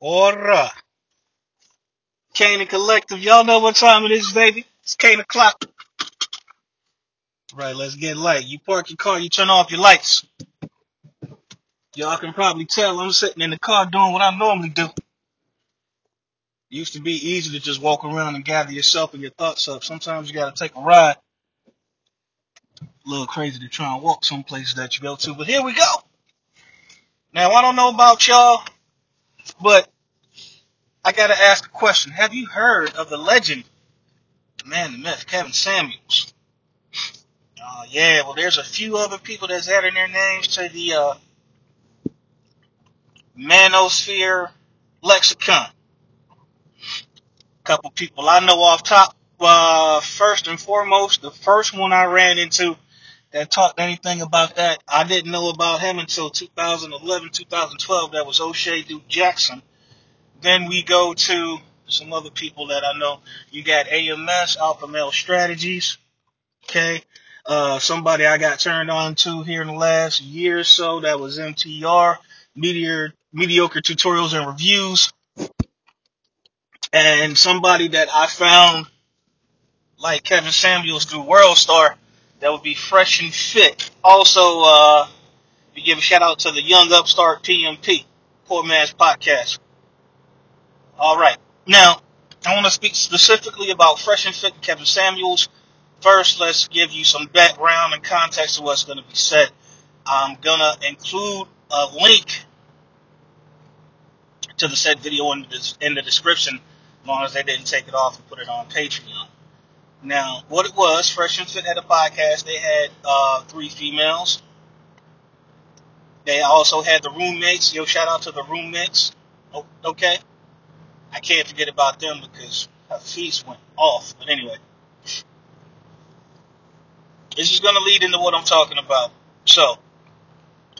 Ora. Canaan Collective. Y'all know what time it is, baby. It's Kane o'clock. Right, let's get light. You park your car, you turn off your lights. Y'all can probably tell I'm sitting in the car doing what I normally do. It Used to be easy to just walk around and gather yourself and your thoughts up. Sometimes you gotta take a ride. A little crazy to try and walk some places that you go to, but here we go. Now I don't know about y'all, but I gotta ask a question. Have you heard of the legend, the man, the myth, Kevin Samuels? Uh, yeah, well, there's a few other people that's adding their names to the uh, Manosphere lexicon. A couple people I know off top. Uh, first and foremost, the first one I ran into that talked anything about that, I didn't know about him until 2011, 2012. That was O'Shea Duke Jackson. Then we go to some other people that I know. You got AMS, Alpha Male Strategies. Okay. Uh, somebody I got turned on to here in the last year or so. That was MTR, Meteor, Mediocre Tutorials and Reviews. And somebody that I found like Kevin Samuels through WorldStar that would be fresh and fit. Also, uh, we give a shout out to the Young Upstart PMP, Poor Man's Podcast. All right. Now, I want to speak specifically about Fresh and Fit and Kevin Samuels. First, let's give you some background and context of what's going to be said. I'm going to include a link to the said video in the, in the description, as long as they didn't take it off and put it on Patreon. Now, what it was, Fresh and Fit had a podcast. They had uh, three females. They also had the roommates. Yo, shout out to the roommates. Oh, okay. I can't forget about them because Hafiz went off. But anyway, this is going to lead into what I'm talking about. So,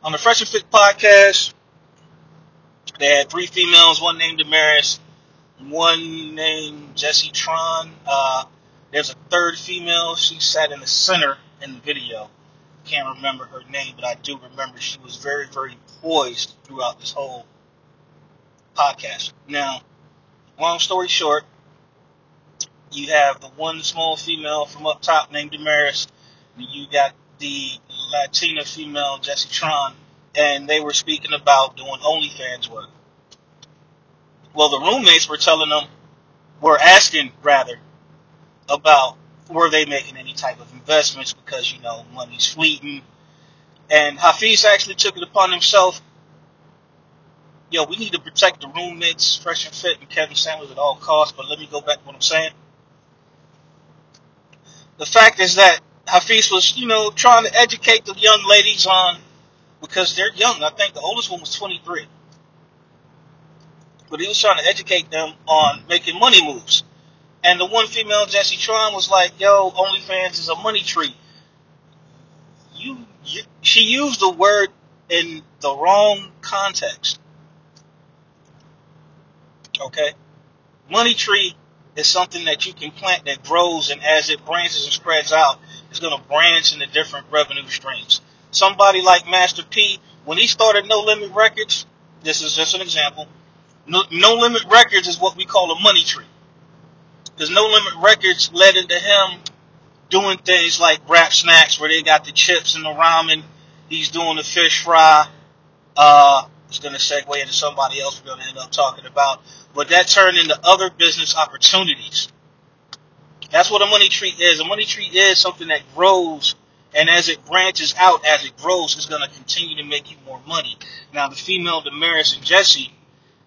on the Fresh and Fit podcast, they had three females, one named Damaris, one named Jessie Tron. Uh, there's a third female. She sat in the center in the video. Can't remember her name, but I do remember she was very, very poised throughout this whole podcast. Now, long story short, you have the one small female from up top named Damaris. And you got the Latina female, Jessie Tron, and they were speaking about doing OnlyFans work. Well, the roommates were telling them, were asking rather, about were they making any type of investments because, you know, money's fleeting. And Hafiz actually took it upon himself. Yo, we need to protect the roommates, Fresh and Fit, and Kevin Samuels at all costs. But let me go back to what I'm saying. The fact is that Hafiz was, you know, trying to educate the young ladies on, because they're young. I think the oldest one was 23. But he was trying to educate them on making money moves. And the one female, Jesse Tron, was like, yo, OnlyFans is a money tree. You, you, she used the word in the wrong context. Okay? Money tree is something that you can plant that grows, and as it branches and spreads out, it's going to branch into different revenue streams. Somebody like Master P, when he started No Limit Records, this is just an example. No, no Limit Records is what we call a money tree. Because No Limit Records led into him doing things like rap snacks where they got the chips and the ramen. He's doing the fish fry. Uh, it's going to segue into somebody else we're going to end up talking about. But that turned into other business opportunities. That's what a money tree is. A money tree is something that grows, and as it branches out, as it grows, it's going to continue to make you more money. Now, the female Damaris and Jessie,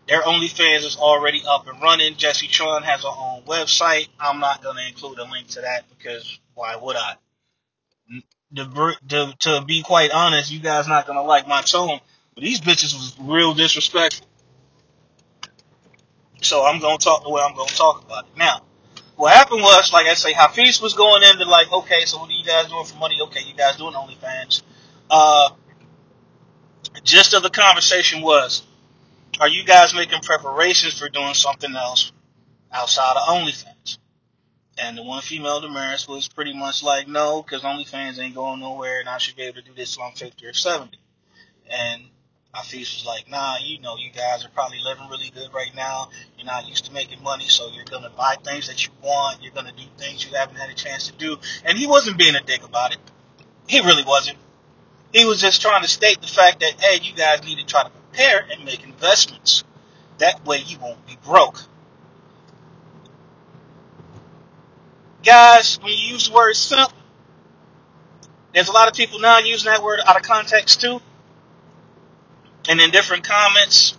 their OnlyFans is already up and running. Jesse Tron has her own website. I'm not going to include a link to that because why would I? To, to, to be quite honest, you guys not going to like my tone, but these bitches was real disrespectful. So I'm going to talk the way I'm going to talk about it. Now, what happened was, like I say, Hafiz was going into like, okay, so what are you guys doing for money? Okay, you guys doing OnlyFans. Uh, gist of the conversation was, are you guys making preparations for doing something else outside of OnlyFans? And the one female Damaris was pretty much like, no, because OnlyFans ain't going nowhere, and I should be able to do this till I'm 50 or 70. And Hafiz was like, nah, you know, you guys are probably living really good right now. You're not used to making money, so you're going to buy things that you want. You're going to do things you haven't had a chance to do. And he wasn't being a dick about it. He really wasn't. He was just trying to state the fact that, hey, you guys need to try to prepare and make investments. That way you won't be broke. Guys, when you use the word simp, there's a lot of people now using that word out of context too. And in different comments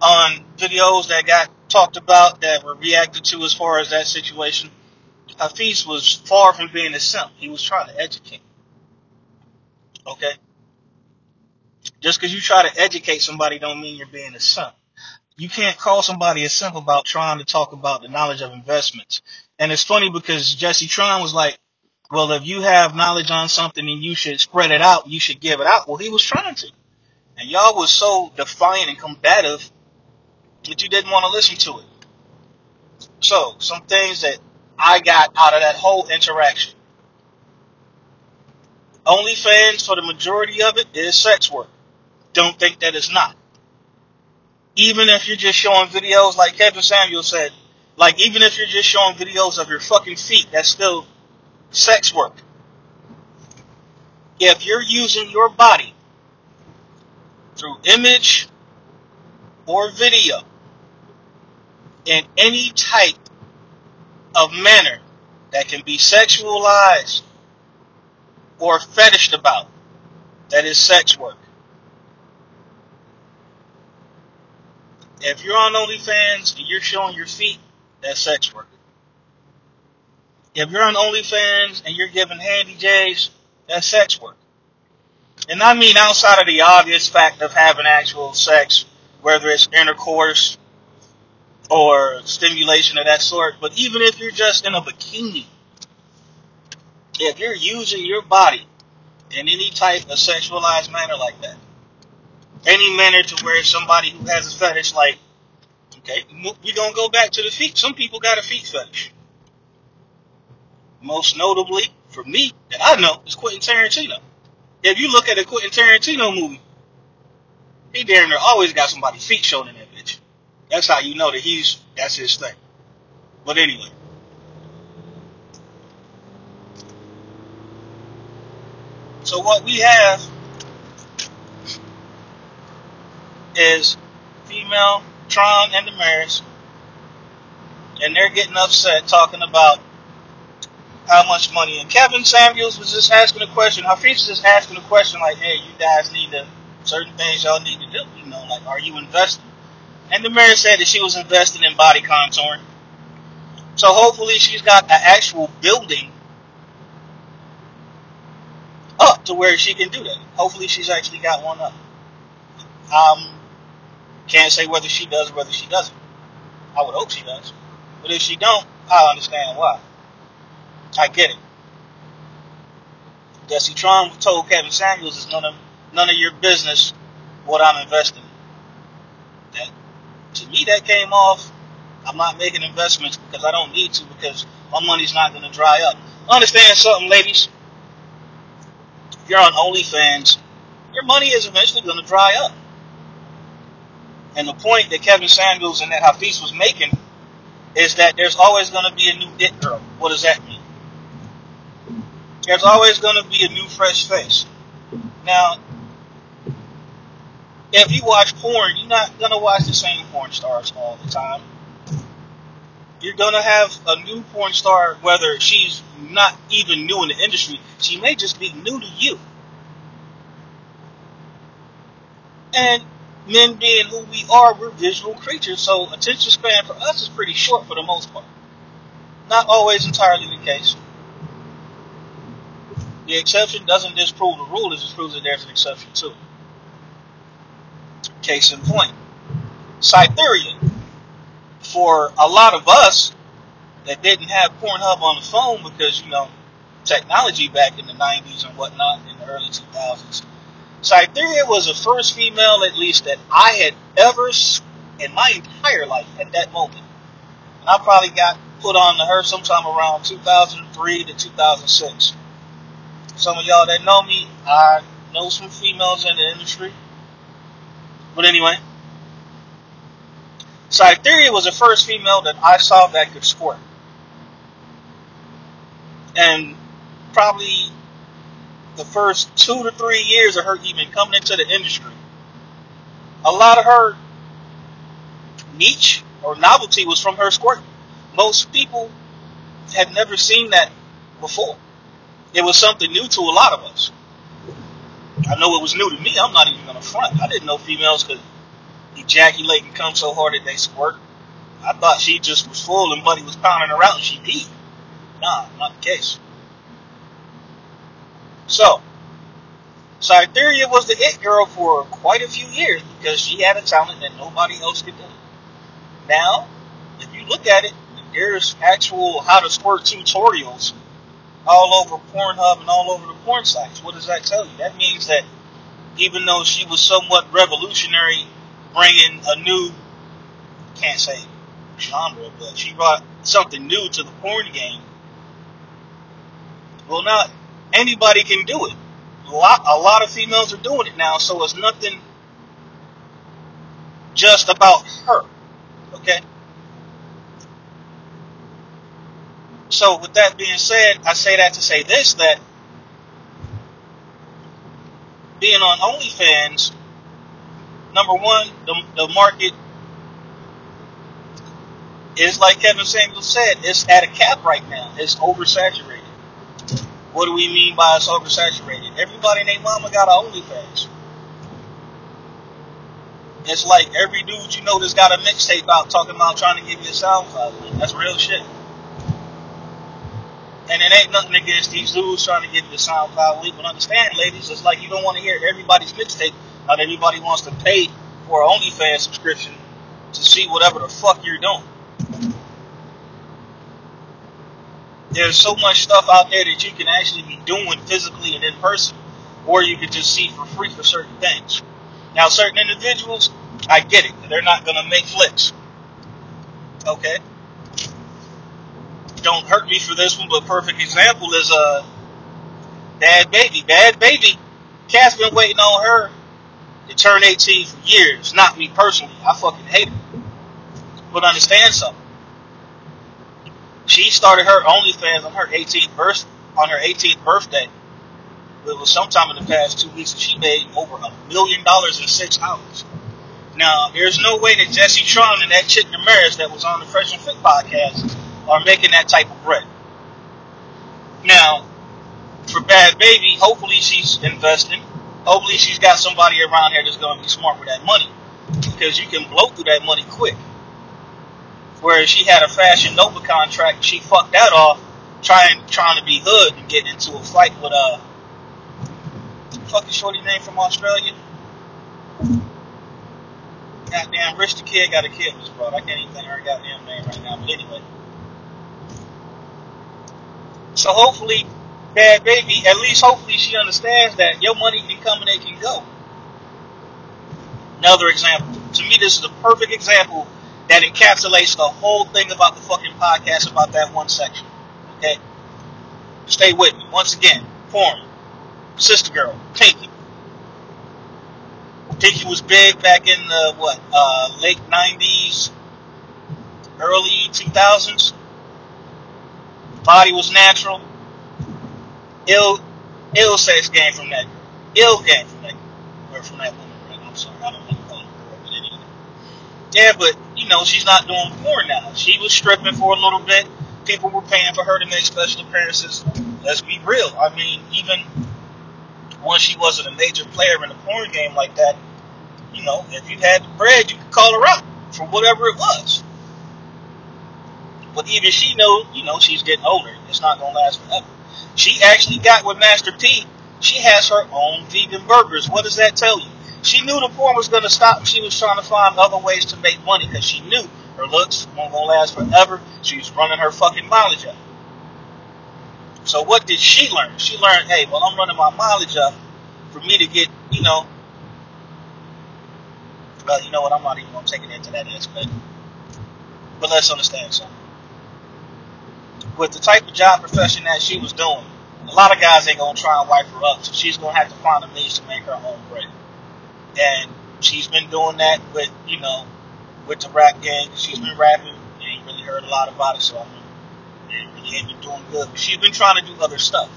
on videos that got talked about that were reacted to as far as that situation, Hafiz was far from being a simp. He was trying to educate. Okay? Just because you try to educate somebody don't mean you're being a simp. You can't call somebody a simp about trying to talk about the knowledge of investments. And it's funny because Jesse Tron was like, well, if you have knowledge on something and you should spread it out, you should give it out. Well, he was trying to. And y'all was so defiant and combative that you didn't want to listen to it. So, some things that I got out of that whole interaction. OnlyFans, for the majority of it, is sex work. Don't think that it's not. Even if you're just showing videos, like Kevin Samuel said, like even if you're just showing videos of your fucking feet, that's still sex work. If you're using your body through image or video in any type of manner that can be sexualized or fetished about, that is sex work. If you're on OnlyFans and you're showing your feet, that's sex work. If you're on OnlyFans and you're giving handy J's, that's sex work. And I mean outside of the obvious fact of having actual sex, whether it's intercourse or stimulation of that sort, but even if you're just in a bikini, if you're using your body in any type of sexualized manner like that, any manner to where somebody who has a fetish like, okay, we're going to go back to the feet. Some people got a feet fetish. Most notably, for me, that I know, is Quentin Tarantino. If you look at a Quentin Tarantino movie, he damn near always got somebody's feet shown in that bitch. That's how you know that he's, that's his thing. But anyway. So what we have is female Tron and the Damaris, and they're getting upset talking about how much money. And Kevin Samuels was just asking a question. Hafiz was just asking a question like, hey, you guys need to, certain things y'all need to do. You know, like, are you investing? And Damaris said that she was investing in body contouring. So hopefully she's got an actual building up to where she can do that. Hopefully she's actually got one up. Um, can't say whether she does or whether she doesn't. I would hope she does. But if she don't, I understand why. I get it. Jesse Tron told Kevin Samuels it's none of none of your business what I'm investing in. That to me that came off. I'm not making investments because I don't need to because my money's not to dry up. Understand something, ladies? If you're on OnlyFans, your money is eventually to dry up. And the point that Kevin Samuels and that Hafiz was making is that there's always going to be a new it girl. What does that mean? There's always going to be a new fresh face. Now, if you watch porn, you're not going to watch the same porn stars all the time. You're going to have a new porn star, whether she's not even new in the industry, she may just be new to you. And men being who we are, we're visual creatures, so attention span for us is pretty short for the most part. Not always entirely the case. The exception doesn't disprove the rule, it just proves that there's an exception to it. Case in point, Cytherea. For a lot of us that didn't have Pornhub on the phone because, you know, technology back in the 90s and whatnot, in the early 2000s, Cytherea was the first female, at least, that I had ever, in my entire life, at that moment. And I probably got put on to her sometime around 2003 to 2006. Some of y'all that know me, I know some females in the industry. But anyway, Cytherea was the first female that I saw that could squirt. And probably the first two to three years of her even coming into the industry, a lot of her niche or novelty was from her squirting. Most people had never seen that before. It was something new to a lot of us. I know it was new to me. I'm not even going to front. I didn't know females could ejaculate and come so hard that they squirt. I thought she just was full and Buddy was pounding her out and she peed. Nah, not the case. So, Cytherea was the it girl for quite a few years because she had a talent that nobody else could do. Now, if you look at it, there's actual how to squirt tutorials all over Pornhub and all over the porn sites. What does that tell you? That means that even though she was somewhat revolutionary, bringing a new, can't say genre, but she brought something new to the porn game. Well, now anybody can do it. A lot, a lot of females are doing it now, so it's nothing just about her. Okay? So, with that being said, I say that to say this that being on OnlyFans, number one, the, the market is like Kevin Samuels said, it's at a cap right now. It's oversaturated. What do we mean by it's oversaturated? Everybody named Mama got an OnlyFans. It's like every dude you know that's got a mixtape out talking about trying to give you a SoundCloud. That's real shit. And it ain't nothing against these dudes trying to give you a SoundCloud link. But understand, ladies, it's like you don't want to hear everybody's mixtape. Not everybody wants to pay for an OnlyFans subscription to see whatever the fuck you're doing. There's so much stuff out there that you can actually be doing physically and in person, or you could just see for free for certain things. Now, certain individuals, I get it. They're not going to make flicks. Okay? Don't hurt me for this one, but perfect example is uh, Bhad Bhabie. Bhad Bhabie, Cat's been waiting on her to turn 18 for years. Not me personally. I fucking hate her. But understand something she started her OnlyFans on her 18th birth on her 18th birthday. It was sometime in the past two weeks, and she made over a million dollars in six hours. Now, there's no way that Jesse Tron and that chick Damaris that was on the Fresh and Fit podcast are making that type of bread. Now, for Bhad Bhabie, hopefully she's investing. Hopefully she's got somebody around here that's going to be smart with that money. Because you can blow through that money quick. Whereas she had a Fashion Nova contract, she fucked that off, trying trying to be hood and get into a fight with a uh, fucking shorty name from Australia. Goddamn, Rich the Kid got a kid was brought. I can't even think of her goddamn name right now. But anyway. So hopefully, Bhad Bhabie. at least hopefully she understands that your money can come and it can go. Another example. To me, this is a perfect example that encapsulates the whole thing about the fucking podcast about that one section. Okay? Stay with me. Once again, porn. Sister girl, Pinky. Pinky was big back in the, what, uh, late 90s, early 2000s. Body was natural. Ill, ill sex game from that. Ill game from that, or from that woman. I'm sorry, I don't want to call her girl, but anyway. Yeah, but you know, she's not doing porn now. She was stripping for a little bit. People were paying for her to make special appearances. Let's be real. I mean, even when she wasn't a major player in the porn game like that, you know, if you had the bread, you could call her up for whatever it was. But even she knows, you know, she's getting older. It's not going to last forever. She actually got with Master P. She has her own vegan burgers. What does that tell you? She knew the porn was going to stop. She was trying to find other ways to make money because she knew her looks going to last forever. She was running her fucking mileage up. So what did she learn? She learned, hey, well, I'm running my mileage up for me to get, you know, well, you know what? I'm not even to take it into that aspect. But let's understand something. With the type of job profession that she was doing, a lot of guys ain't to try and wipe her up. So she's to have to find a means to make her own bread. And she's been doing that with, you know, with the rap gang. She's been rapping. I ain't really heard a lot about it, so I mean, really ain't been doing good. But she's been trying to do other stuff.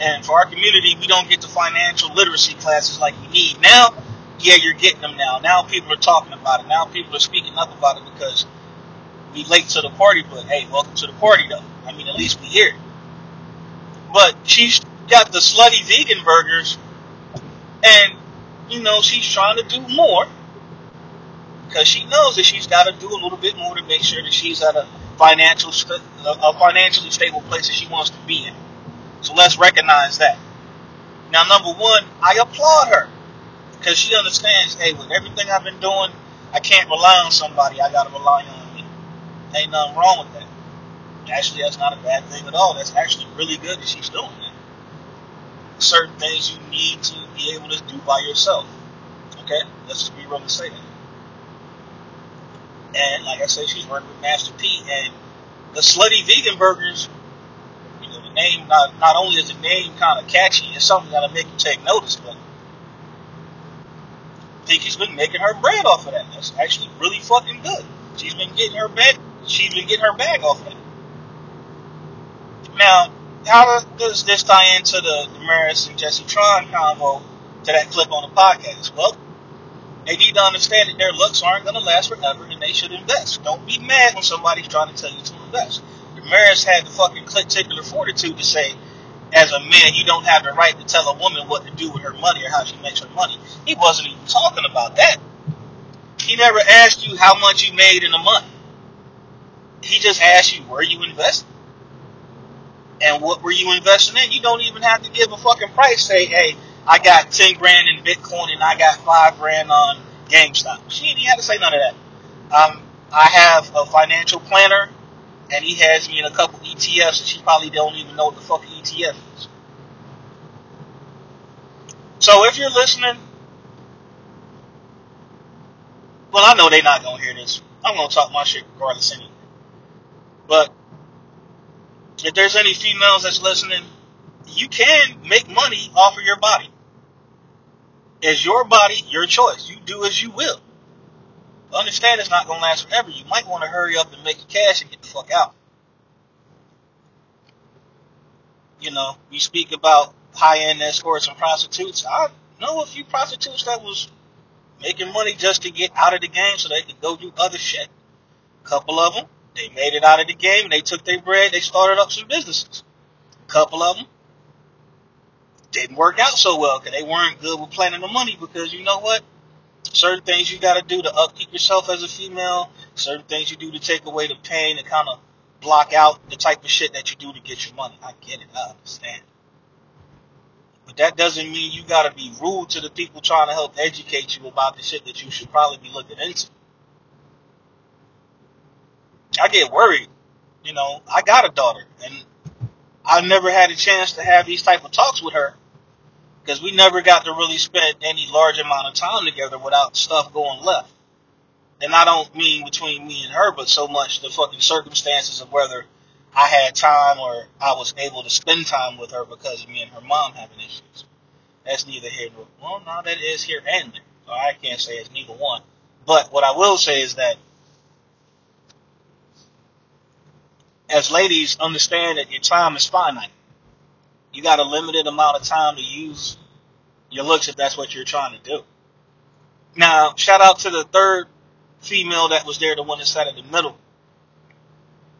And for our community, we don't get the financial literacy classes like we need. Now, yeah, you're getting them now. Now people are talking about it. Now people are speaking up about it because we late to the party, but hey, welcome to the party though. I mean, at least we here. But she's got the slutty vegan burgers, and you know she's trying to do more because she knows that she's got to do a little bit more to make sure that she's at a financial a financially stable place that she wants to be in. So let's recognize that. Now, number one, I applaud her because she understands. Hey, with everything I've been doing, I can't rely on somebody. I got to rely on me. Ain't nothing wrong with that. Actually, that's not a bad thing at all. That's actually really good that she's doing that. Certain things you need to be able to do by yourself. Okay? Let's just be real and say that. And like I said, she's working with Master P. And the slutty vegan burgers, you know, the name, not, not only is the name kind of catchy, it's something that'll make you take notice, but she's been making her bread off of that. That's actually really fucking good. She's been getting her bag, she's been getting her bag off of that. Now, how does this tie into the Damaris and Jesse Tron combo to that clip on the podcast? Well, they need to understand that their looks aren't going to last forever and they should invest. Don't be mad when somebody's trying to tell you to invest. Damaris had the fucking particular fortitude to say, as a man, you don't have the right to tell a woman what to do with her money or how she makes her money. He wasn't even talking about that. He never asked you how much you made in a month. He just asked you where you invested. And what were you investing in? You don't even have to give a fucking price. Say, hey, I got 10 grand in Bitcoin and I got 5 grand on GameStop. She didn't have to say none of that. Um, I have a financial planner and he has me in a couple ETFs and she probably don't even know what the fuck ETF is. So if you're listening, well, I know they're not gonna hear this. I'm gonna talk my shit regardless anyway. But if there's any females that's listening, you can make money off of your body. It's your body, your choice. You do as you will. Understand it's not gonna last forever. You might want to hurry up and make your cash and get the fuck out. You know, we speak about high end escorts and prostitutes. I know a few prostitutes that was making money just to get out of the game so they could go do other shit. A couple of them, they made it out of the game. And they took their bread. They started up some businesses. A couple of them didn't work out so well because they weren't good with planning the money because you know what? Certain things you got to do to upkeep yourself as a female. Certain things you do to take away the pain and kind of block out the type of shit that you do to get your money. I get it. I understand. But that doesn't mean you gotta be rude to the people trying to help educate you about the shit that you should probably be looking into. I get worried. You know, I got a daughter and I never had a chance to have these type of talks with her because we never got to really spend any large amount of time together without stuff going left. And I don't mean between me and her, but so much the fucking circumstances of whether I had time or I was able to spend time with her because of me and her mom having issues. That's neither here nor well, no, that is here and there. So I can't say it's neither one. But what I will say is that as ladies, understand that your time is finite. You got a limited amount of time to use your looks if that's what you're trying to do. Now, shout out to the third female that was there, the one that sat in the middle.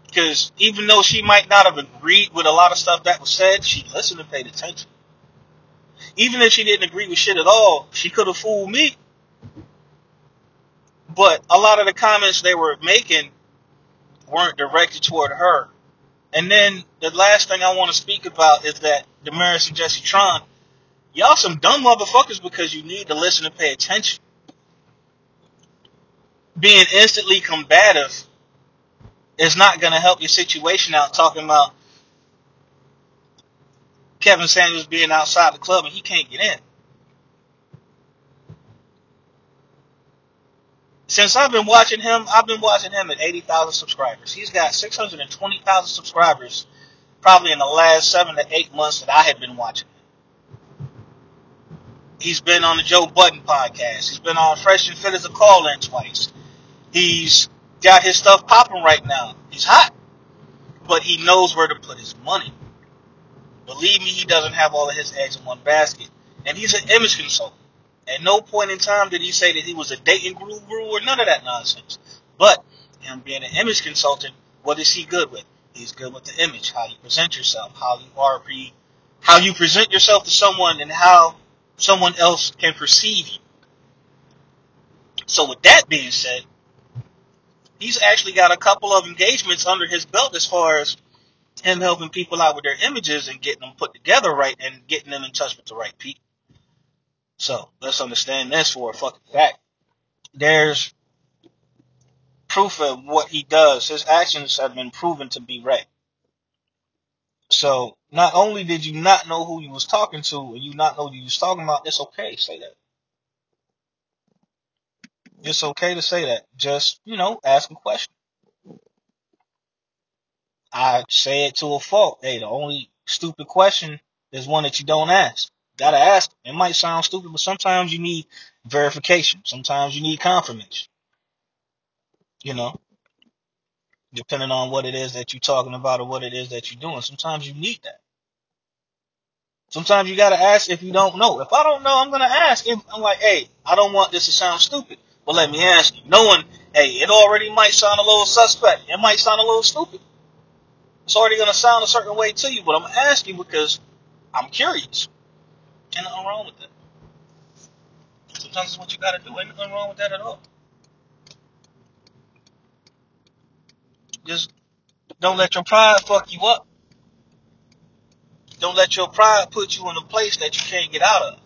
Because even though she might not have agreed with a lot of stuff that was said, she listened and paid attention. Even if she didn't agree with shit at all, she could have fooled me. But a lot of the comments they were making weren't directed toward her. And then the last thing I want to speak about is that Damaris and Jesse Tron, y'all some dumb motherfuckers because you need to listen and pay attention. Being instantly combative is not going to help your situation out. Talking about Kevin Samuels being outside the club and he can't get in. Since I've been watching him, I've been watching him at 80,000 subscribers. He's got 620,000 subscribers probably in the last seven to eight months that I had been watching him. He's been on the Joe Budden podcast. He's been on Fresh and Fit as a call in twice. He's got his stuff popping right now. He's hot, but he knows where to put his money. Believe me, he doesn't have all of his eggs in one basket. And he's an image consultant. At no point in time did he say that he was a dating guru or none of that nonsense. But him being an image consultant, what is he good with? He's good with the image, how you present yourself, how you are pre, how you present yourself to someone, and how someone else can perceive you. So with that being said, he's actually got a couple of engagements under his belt as far as him helping people out with their images and getting them put together right and getting them in touch with the right people. So let's understand this for a fucking fact. There's proof of what he does. His actions have been proven to be right. So not only did you not know who you was talking to and you not know who you was talking about, it's okay say that. It's okay to say that. Just, you know, ask a question. I say it to a fault. Hey, the only stupid question is one that you don't ask. Gotta ask. It might sound stupid, but sometimes you need verification. Sometimes you need confirmation. You know, depending on what it is that you're talking about or what it is that you're doing. Sometimes you need that. Sometimes you gotta ask if you don't know. If I don't know, I'm gonna ask. If I'm like, hey, I don't want this to sound stupid, but let me ask you. Knowing, hey, it already might sound a little suspect. It might sound a little stupid. It's already gonna sound a certain way to you, but I'm asking because I'm curious. Ain't nothing wrong with that. Sometimes it's what you gotta do. Ain't nothing wrong with that at all. Just don't let your pride fuck you up. Don't let your pride put you in a place that you can't get out of.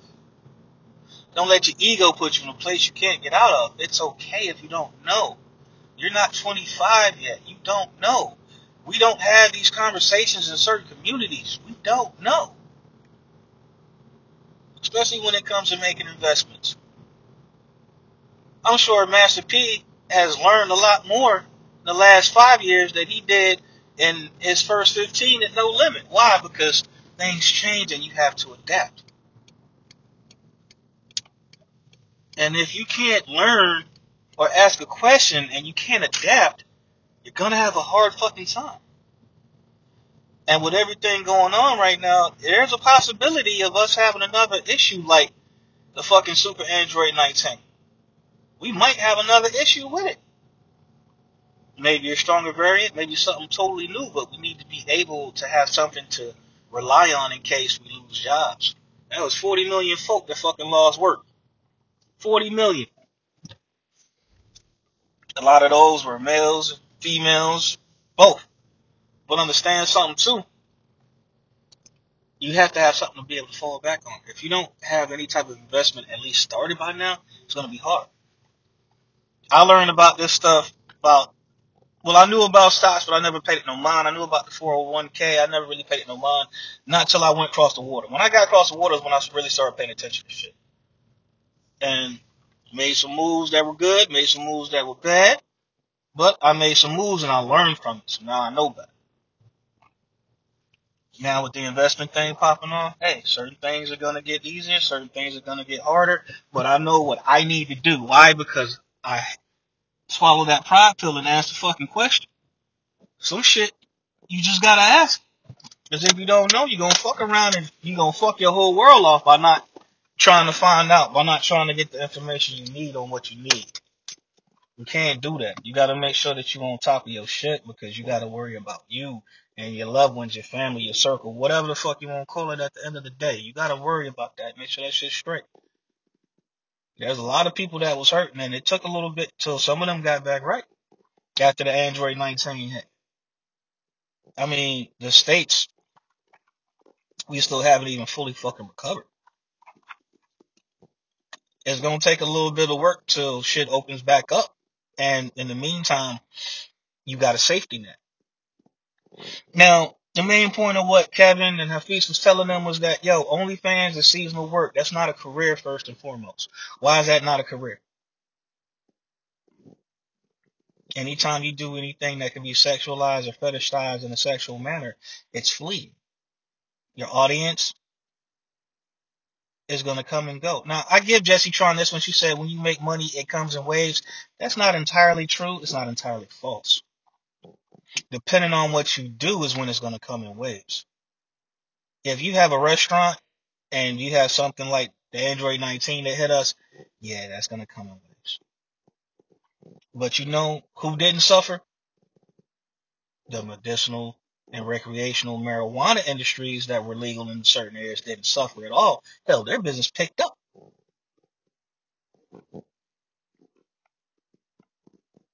Don't let your ego put you in a place you can't get out of. It's okay if you don't know. You're not 25 yet. You don't know. We don't have these conversations in certain communities. We don't know. Especially when it comes to making investments. I'm sure Master P has learned a lot more in the last five years that he did in his first 15 at no limit. Why? Because things change and you have to adapt. And if you can't learn or ask a question and you can't adapt, you're gonna have a hard fucking time. And with everything going on right now, there's a possibility of us having another issue like the fucking Super Android 19. We might have another issue with it. Maybe a stronger variant, maybe something totally new, but we need to be able to have something to rely on in case we lose jobs. That was 40 million folk that fucking lost work. 40 million. A lot of those were males, females, both. But understand something too. You have to have something to be able to fall back on. If you don't have any type of investment at least started by now, it's going to be hard. I learned about this stuff about, well, I knew about stocks, but I never paid it no mind. I knew about the 401k. I never really paid it no mind. Not till I went across the water. When I got across the water is when I really started paying attention to shit. And made some moves that were good, made some moves that were bad. But I made some moves and I learned from it, so now I know better. Now with the investment thing popping off, hey, certain things are gonna get easier, certain things are gonna get harder, but I know what I need to do. Why? Because I swallow that pride pill and ask the fucking question. Some shit you just gotta ask. Cause if you don't know, you're gonna fuck around and you're gonna fuck your whole world off by not trying to find out, by not trying to get the information you need on what you need. You can't do that. You gotta make sure that you're on top of your shit because you gotta worry about you and your loved ones, your family, your circle, whatever the fuck you want to call it at the end of the day. You gotta worry about that. Make sure that shit's straight. There's a lot of people that was hurting and it took a little bit till some of them got back right after the Android 19 hit. I mean, the states, we still haven't even fully fucking recovered. It's gonna take a little bit of work till shit opens back up. And in the meantime, you got a safety net. Now, the main point of what Kevin and Hafiz was telling them was that, yo, OnlyFans is seasonal work. That's not a career first and foremost. Why is that not a career? Anytime you do anything that can be sexualized or fetishized in a sexual manner, it's fleeting. Your audience, is going to come and go. Now, I give Jesse Tron this when she said when you make money, it comes in waves. That's not entirely true. It's not entirely false. Depending on what you do is when it's going to come in waves. If you have a restaurant and you have something like the Android 19 that hit us, yeah, that's going to come in waves. But you know who didn't suffer? The medicinal and recreational marijuana industries that were legal in certain areas didn't suffer at all. Hell, their business picked up.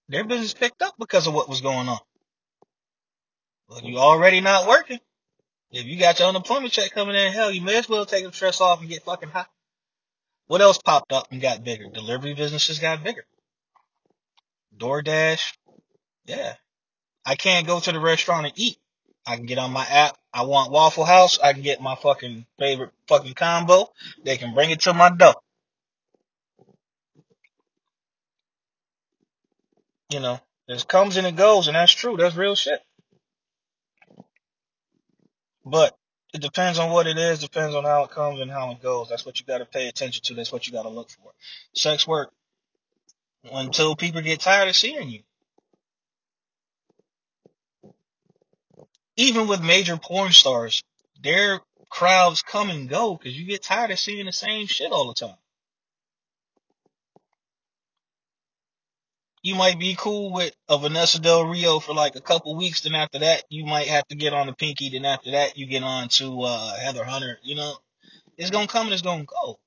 Their business picked up because of what was going on. Well, you already not working. If you got your unemployment check coming in, hell, you may as well take the stress off and get fucking high. What else popped up and got bigger? Delivery businesses got bigger. DoorDash, yeah. I can't go to the restaurant and eat. I can get on my app. I want Waffle House. I can get my fucking favorite fucking combo. They can bring it to my door. You know, it comes and it goes, and that's true. That's real shit. But it depends on what it is, depends on how it comes and how it goes. That's what you got to pay attention to. That's what you got to look for. Sex work until people get tired of seeing you. Even with major porn stars, their crowds come and go because you get tired of seeing the same shit all the time. You might be cool with a Vanessa Del Rio for like a couple weeks, then after that you might have to get on the Pinky, then after that you get on to uh, Heather Hunter. You know, it's gonna come and it's gonna go.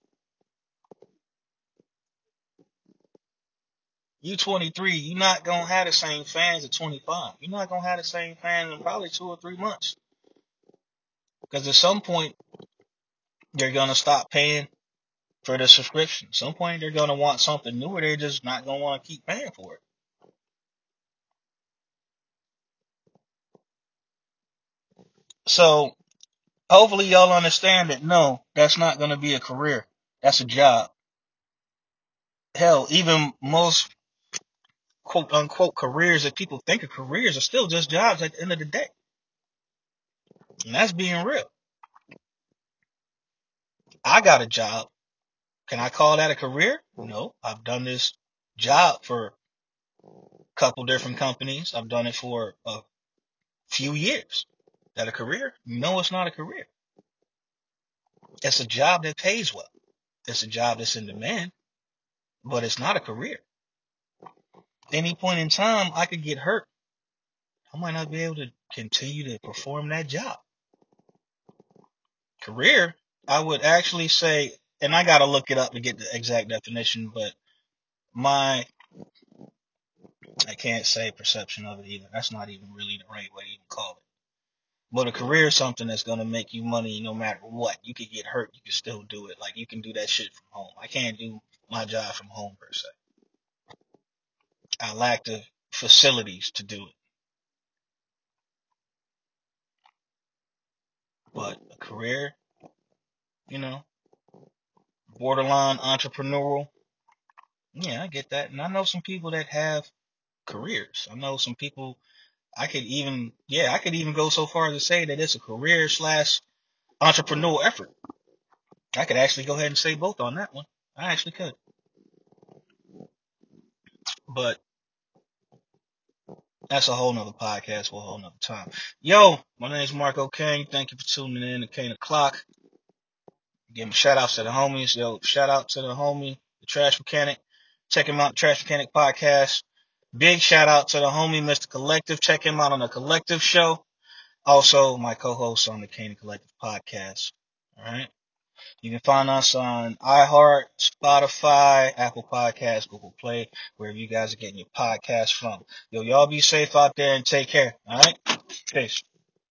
You 23, you're not gonna have the same fans at 25. You're not gonna have the same fans in probably two or three months. Because at some point, they're gonna stop paying for the subscription. Some point, they're gonna want something new, or they're just not gonna want to keep paying for it. So, hopefully, y'all understand that no, that's not gonna be a career. That's a job. Hell, even most quote unquote careers that people think of careers are still just jobs at the end of the day. And that's being real. I got a job. Can I call that a career? Mm-hmm. No. I've done this job for a couple different companies. I've done it for a few years. That a career? No, it's not a career. It's a job that pays well. It's a job that's in demand, but it's not a career. Any point in time, I could get hurt. I might not be able to continue to perform that job. Career, I would actually say, and I got to look it up to get the exact definition, but my, I can't say perception of it either. That's not even really the right way to even call it. But a career is something that's to make you money no matter what. You could get hurt, you can still do it. Like you can do that shit from home. I can't do my job from home per se. I lack the facilities to do it. But a career, you know, borderline entrepreneurial. Yeah, I get that. And I know some people that have careers. I know some people I could even yeah, I could even go so far as to say that it's a career slash entrepreneurial effort. I could actually go ahead and say both on that one. I actually could. But that's a whole nother podcast for a whole nother time. Yo, my name is Marco Kane. Thank you for tuning in to Kane O'Clock. Give shout outs to the homies. Yo, shout out to the homie, the Trash Mechanic. Check him out, the Trash Mechanic Podcast. Big shout out to the homie, Mr. Collective. Check him out on the Collective Show. Also, my co-host on the Kane Collective Podcast. All right. You can find us on iHeart, Spotify, Apple Podcasts, Google Play, wherever you guys are getting your podcasts from. Yo, y'all be safe out there and take care. All right. Peace.